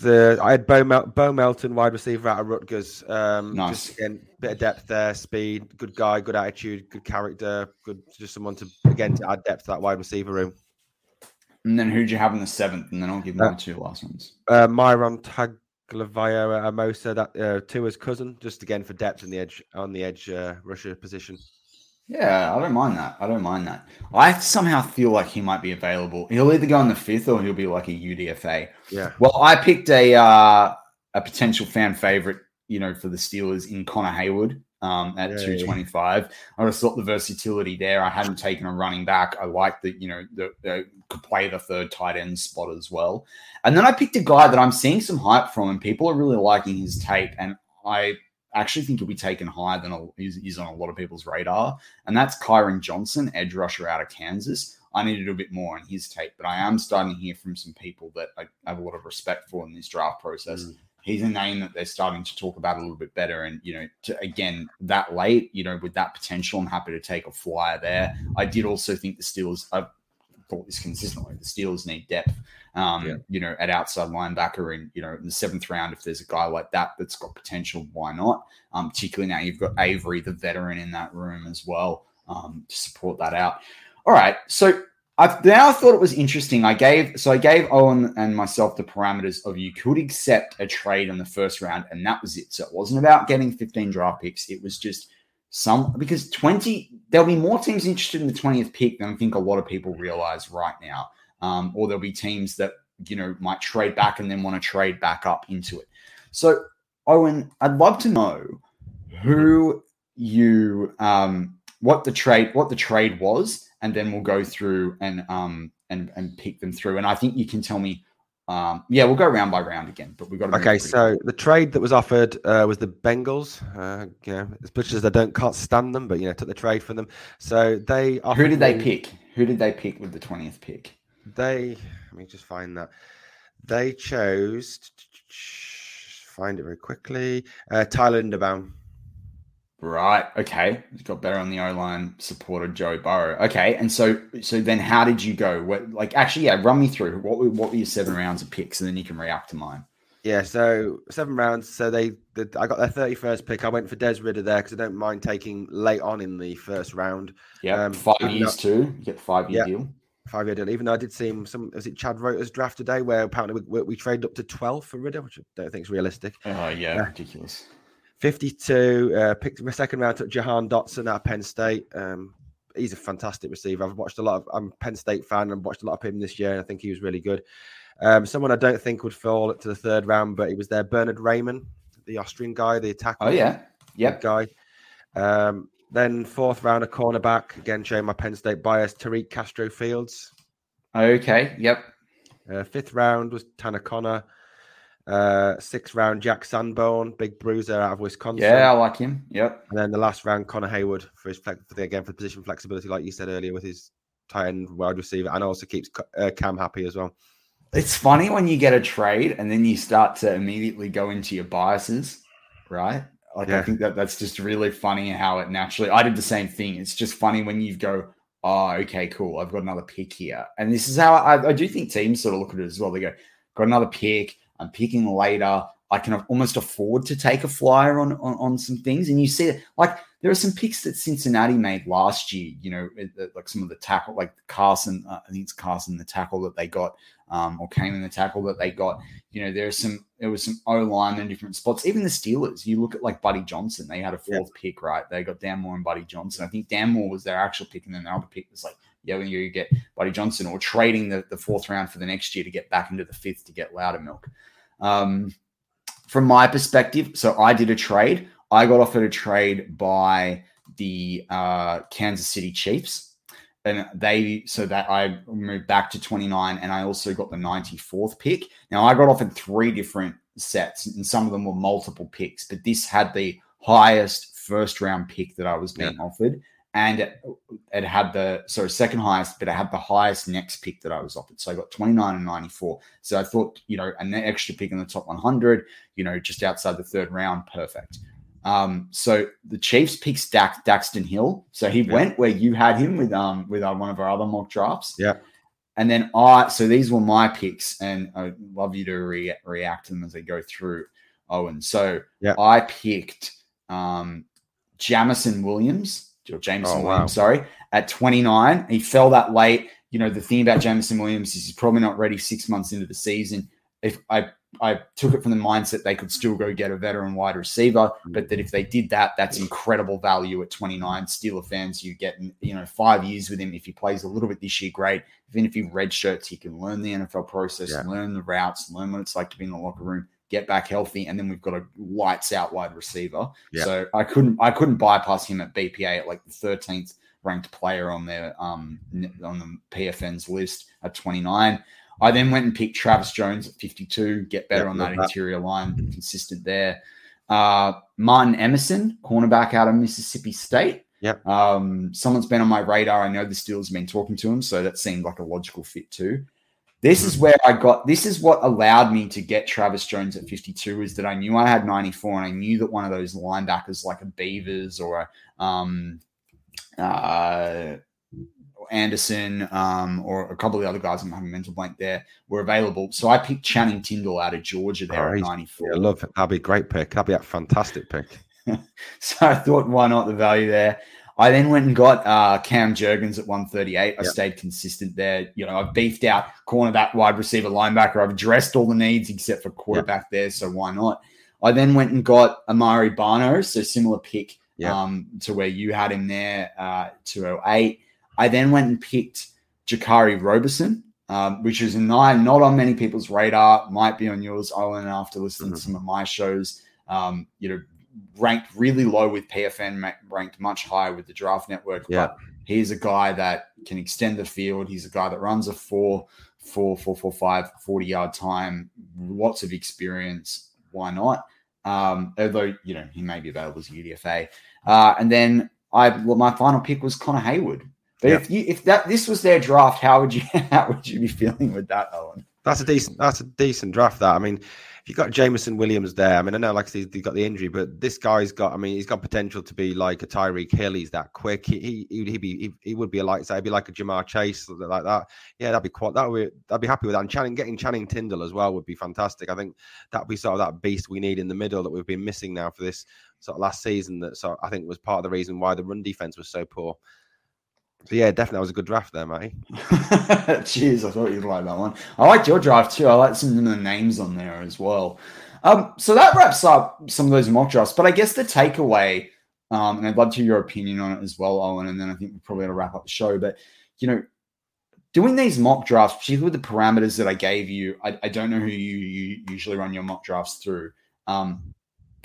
The I had Bo, Mel- Bo Melton, wide receiver out of Rutgers. Um, nice. Just again, bit of depth there, speed, good guy, good attitude, good character, good. Just someone to again to add depth to that wide receiver room. And then who'd you have in the seventh? And then I'll give uh, my two last ones. Uh, Myron Tagovailoa that uh, Tua's cousin, just again for depth in the edge on the edge uh, rusher position. Yeah, I don't mind that. I don't mind that. I somehow feel like he might be available. He'll either go in the fifth or he'll be like a UDFA. Yeah. Well, I picked a uh, a potential fan favorite, you know, for the Steelers in Connor Heyward um, at yeah, 225. Yeah. I just thought the versatility there. I hadn't taken a running back. I like that, you know, the, the, could play the third tight end spot as well. And then I picked a guy that I'm seeing some hype from, and people are really liking his tape. And I actually think he'll be taken higher than a, he's, he's on a lot of people's radar. And that's Kyron Johnson, edge rusher out of Kansas. I need to do a bit more on his tape, but I am starting to hear from some people that I have a lot of respect for in this draft process. Mm he's a name that they're starting to talk about a little bit better. And, you know, to, again, that late, you know, with that potential, I'm happy to take a flyer there. I did also think the Steelers, I thought this consistently, the Steelers need depth, um, yeah. you know, at outside linebacker and, you know, in the seventh round, if there's a guy like that that's got potential, why not? Um, particularly now you've got Avery, the veteran, in that room as well um, to support that out. All right. So I now thought it was interesting. I gave so I gave Owen and myself the parameters of you could accept a trade in the first round, and that was it. So it wasn't about getting 15 draft picks. It was just some because 20 there'll be more teams interested in the 20th pick than I think a lot of people realize right now. Um, or there'll be teams that you know might trade back and then want to trade back up into it. So Owen, I'd love to know who you um what the trade what the trade was and then we'll go through and um and and pick them through. And I think you can tell me. Um, yeah, we'll go round by round again, but we've got to. Okay, so the trade that was offered uh, was the Bengals. Uh, know, as much as I don't can't stand them, but you know, took the trade for them. So they. Who did they pick? Who did they pick with the twentieth pick? They. Let me just find that. They chose. Find it very quickly. Uh, Tyler Linderbaum. Right. Okay. He's got better on the O line. Supported Joe Burrow. Okay. And so, so then, how did you go? What, like, actually, yeah, run me through what were what were your seven rounds of picks, and then you can react to mine. Yeah. So seven rounds. So they, the, I got their thirty-first pick. I went for Des Ridder there because I don't mind taking late on in the first round. Yeah. Um, five years though, too. You get five year yeah, deal. Five year deal. Even though I did see him, some was it Chad Reuter's draft today, where apparently we, we, we traded up to twelve for Ridder, which I don't think is realistic. Oh yeah, uh, ridiculous. 52, uh, picked my second round, took Jahan Dotson at Penn State. Um, he's a fantastic receiver. I've watched a lot of, I'm a Penn State fan and watched a lot of him this year. And I think he was really good. Um, someone I don't think would fall to the third round, but he was there. Bernard Raimann, the Austrian guy, the attacker. Oh, yeah. Yep. Guy. Um, then fourth round, a cornerback. Again, showing my Penn State bias. Tariq Castro Fields. Okay. Yep. Uh, fifth round was Tanner Conner. Uh, sixth round, Jack Sanborn, big bruiser out of Wisconsin. Yeah, I like him. Yep. And then the last round, Connor Heyward for his for the, again for position flexibility, like you said earlier, with his tight end wide receiver, and also keeps uh, Cam happy as well. It's funny when you get a trade and then you start to immediately go into your biases, right? Like yeah. I think that that's just really funny how it naturally. I did the same thing. It's just funny when you go, "Oh, okay, cool. I've got another pick here," and this is how I, I do think teams sort of look at it as well. They go, "Got another pick." I'm picking later. I can almost afford to take a flyer on, on, on some things. And you see it like there are some picks that Cincinnati made last year. You know, like some of the tackle, like Carson. Uh, I think it's Carson, the tackle that they got, um, or came in the tackle that they got. You know, there's some there was some O line in different spots. Even the Steelers. You look at like Buddy Johnson. They had a fourth yeah. pick, right? They got Dan Moore and Buddy Johnson. I think Dan Moore was their actual pick, and then the other pick was like yeah, when you get Buddy Johnson or trading the, the fourth round for the next year to get back into the fifth to get Loudermilk. Um, from my perspective, so I did a trade. I got offered a trade by the uh, Kansas City Chiefs. And they, so that I moved back to 29 and I also got the 94th pick. Now I got offered three different sets and some of them were multiple picks, but this had the highest first round pick that I was being yeah. offered and it, had the sorry second highest, but it had the highest next pick that I was offered. So I got 29 and 94. So I thought, you know, an extra pick in the top 100, you know, just outside the third round, perfect. Um, so the Chiefs picked Dax, Daxton Hill. So he yeah. went where you had him with um with uh, one of our other mock drafts. Yeah. And then I, so these were my picks, and I'd love you to re- react to them as they go through. Owen. So yeah. I picked um, Jamison Williams or Jameson oh, wow. Williams, sorry, at 29. He fell that late. You know, the thing about Jameson Williams is he's probably not ready six months into the season. If I I took it from the mindset they could still go get a veteran wide receiver, but that if they did that, that's incredible value at 29. Steeler fans, you get you know five years with him. If he plays a little bit this year, great. Even if he redshirts, he can learn the NFL process, yeah. learn the routes, learn what it's like to be in the locker room get back healthy, and then we've got a lights out wide receiver. Yeah. So I couldn't I couldn't bypass him at BPA at like the thirteenth ranked player on their um on the PFN's list at twenty nine. I then went and picked Travis Jones at 52, get better on that, interior line, consistent there. Uh, Martin Emerson, cornerback out of Mississippi State. Yeah. Um, someone's been on my radar. I know the Steelers have been talking to him, so that seemed like a logical fit too. This is where I got this is what allowed me to get Travis Jones at 52 is that I knew I had 94 and I knew that one of those linebackers like a Beavers or a um, uh, Anderson um, or a couple of the other guys, I'm having a mental blank there, were available. So I picked Channing Tindall out of Georgia there oh, at 94. I love it. That'd be a great pick. That'd be a fantastic pick. so I thought, why not the value there? I then went and got uh, Cam Jurgens at 138. I yep. stayed consistent there. You know, I've beefed out cornerback, wide receiver, linebacker. I've addressed all the needs except for quarterback yep. there. So why not? I then went and got Amaré Barno, so similar pick yep. um, to where you had him there, uh, 208. I then went and picked Jaquarii Roberson, um, which is nine, not on many people's radar, might be on yours, Owen, after listening mm-hmm. to some of my shows. Um, you know, ranked really low with PFN, ranked much higher with the Draft Network. Yeah. But he's a guy that can extend the field. He's a guy that runs a four, four, four, four, five, 40 yard time, lots of experience. Why not? Um, although, you know, he may be available as a UDFA. Uh, and then I, well, my final pick was Connor Heyward. But yeah. if you, if that, this was their draft, how would you, how would you be feeling with that, Owen? That's a decent, that's a decent draft. That I mean, you got Jameson Williams there, I mean, I know like I said, he's got the injury, but this guy's got, I mean, he's got potential to be like a Tyreek Hill. He's that quick. He he he'd be he, he would be a light side. He'd be like a Ja'Marr Chase like that. Yeah, that'd be quite. That would I'd be happy with that. And Channing getting Channing Tindall as well would be fantastic. I think that'd be sort of that beast we need in the middle that we've been missing now for this sort of last season. That so I think was part of the reason why the run defense was so poor. So yeah, definitely that was a good draft there, Matty. Cheers, I thought you'd like that one. I liked your draft too. I like some of the names on there as well. Um, so that wraps up some of those mock drafts. But I guess the takeaway, um, and I'd love to hear your opinion on it as well, Owen, and then I think we're probably going to wrap up the show. But you know, doing these mock drafts, particularly with the parameters that I gave you, I, I don't know who you, you, usually run your mock drafts through. Um,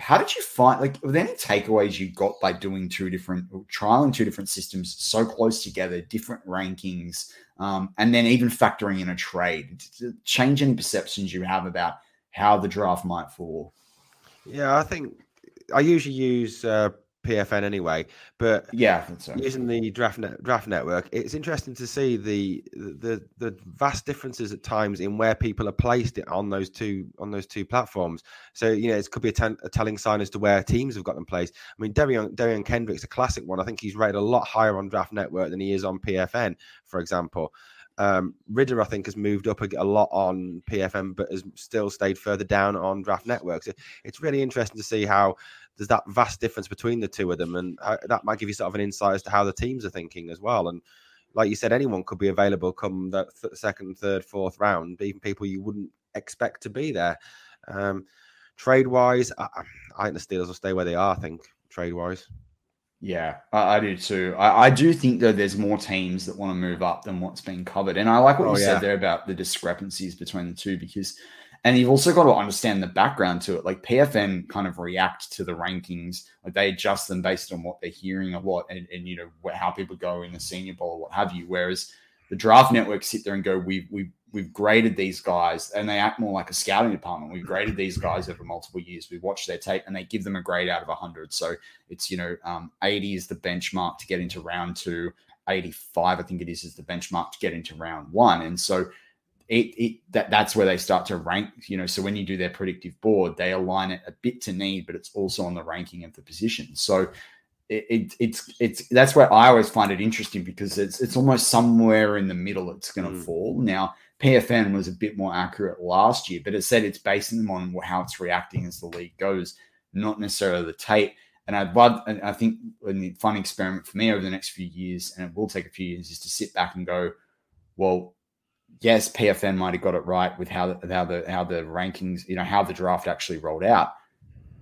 how did you find like were there any takeaways you got by doing two different trialing two different systems so close together different rankings um, and then even factoring in a trade? Change any perceptions you have about how the draft might fall? Yeah i think i usually use uh, PFN anyway. But yeah, so. using the draft net, draft network, it's interesting to see the, the the vast differences at times in where people are placed on those two on those two platforms. So you know, it could be a, ten, a telling sign as to where teams have got them placed. I mean, Derion, Derion Kendrick's a classic one. I think he's rated a lot higher on draft network than he is on PFN, for example. Um, Ridder, I think, has moved up a, a, lot on PFN, but has still stayed further down on Draft Networks. It, it's really interesting to see how there's that vast difference between the two of them, and uh, that might give you sort of an insight as to how the teams are thinking as well. And like you said, anyone could be available come the th- second, third, fourth round, even people you wouldn't expect to be there. Um, trade wise, I, I, think the Steelers will stay where they are. I think trade wise. Yeah, I, I do too. I, I, do think though there's more teams that want to move up than what's been covered, and I like what oh, you yeah. said there about the discrepancies between the two because and you've also got to understand the background to it. Like PFN kind of react to the rankings, like they adjust them based on what they're hearing a lot and, and you know how people go in the senior bowl or what have you. Whereas the draft network sit there and go, we we we've graded these guys, and they act more like a scouting department. We've graded these guys over multiple years. We watch their tape, and they give them a grade out of hundred. So it's you know, um, eighty is the benchmark to get into round two. 85, I think it is, is the benchmark to get into round one. And so it, it that that's where they start to rank. You know, so when you do their predictive board, they align it a bit to need, but it's also on the ranking of the position. So it, it, it's it's that's where I always find it interesting because it's it's almost somewhere in the middle it's going to mm. fall. Now PFN was a bit more accurate last year, but it said it's basing them on how it's reacting as the league goes, not necessarily the tape. And I'd love, and I think a fun experiment for me over the next few years, and it will take a few years, is to sit back and go, well, yes, PFN might have got it right with how the, how the how the rankings, you know, how the draft actually rolled out.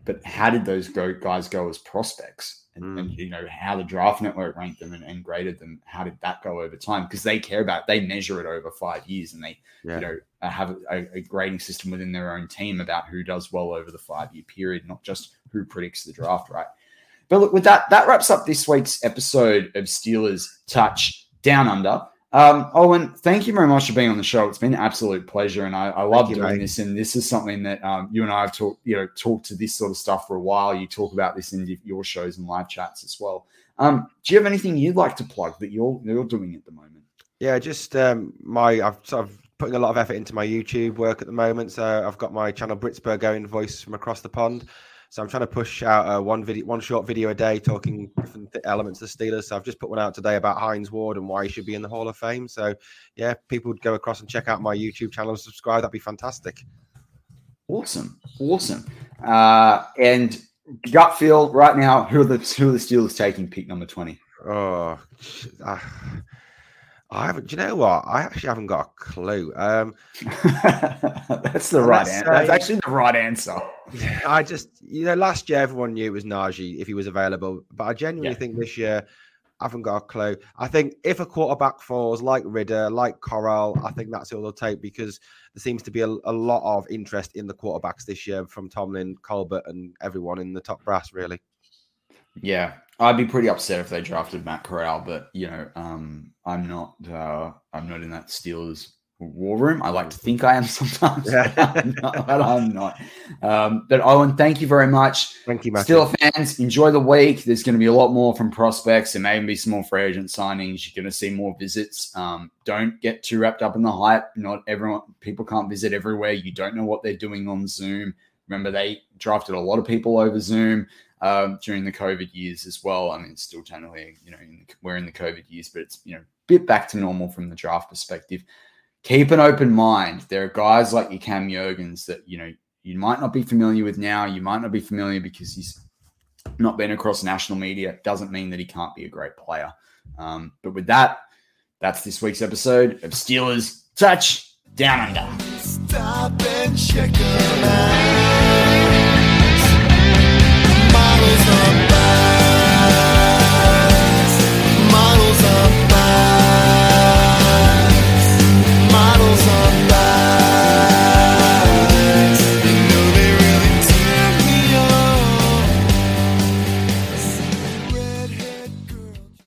But how did those go, guys go as prospects? And, mm. and you know how the draft network ranked them and, and, graded them. How did that go over time? Because they care about, they measure it over five years, and they, yeah. you know, uh, have a, a, grading system within their own team about who does well over the five year period, not just who predicts the draft, right? But look, with that, that wraps up this week's episode of Steelers Touch Down Under. Um, Owen, thank you very much for being on the show. It's been an absolute pleasure, and I, I love you, doing mate. this. And this is something that um, you and I have talked, you know, talked to this sort of stuff for a while. You talk about this in your shows and live chats as well. Um, do you have anything you'd like to plug that you're you're doing at the moment? Yeah, just um, my I've sort of putting a lot of effort into my YouTube work at the moment. So I've got my channel Britsburg going, voice from across the pond. So I'm trying to push out uh, one video, one short video a day, talking different elements of the Steelers. So I've just put one out today about Hines Ward and why he should be in the Hall of Fame. So yeah, people would go across and check out my YouTube channel and subscribe. That'd be fantastic. Awesome, awesome. Uh, and gut feel right now, who are the who are the Steelers taking pick number twenty? Oh, uh, I haven't. Do you know what? I actually haven't got a clue. Um, That's the right answer. That's actually the right answer. I just, you know, last year everyone knew it was Najee if he was available, but I genuinely yeah. think this year I haven't got a clue. I think if a quarterback falls like Ridder, like Corral, I think that's all they'll take because there seems to be a, a, lot of interest in the quarterbacks this year from Tomlin, Colbert, and everyone in the top brass, really. Yeah, I'd be pretty upset if they drafted Matt Corral, but you know, um, I'm not. Uh, I'm not in that Steelers war room. I like to think I am sometimes, but I'm not. But, I'm not. Um, but Owen, thank you very much. Thank you, Matthew. Steeler fans. Enjoy the week. There's going to be a lot more from prospects. There may be some more free agent signings. You're going to see more visits. Um, don't get too wrapped up in the hype. Not everyone. People can't visit everywhere. You don't know what they're doing on Zoom. Remember, they drafted a lot of people over Zoom um, during the COVID years as well. I mean, it's still technically, you know, in the, we're in the COVID years, but it's you know, a bit back to normal from the draft perspective keep an open mind. There are guys like your Cam Jurgens that you know you might not be familiar with now. You might not be familiar because he's not been across national media. Doesn't mean that he can't be a great player. Um, but with that, that's this week's episode of Steelers Touch Down Under. Stop and check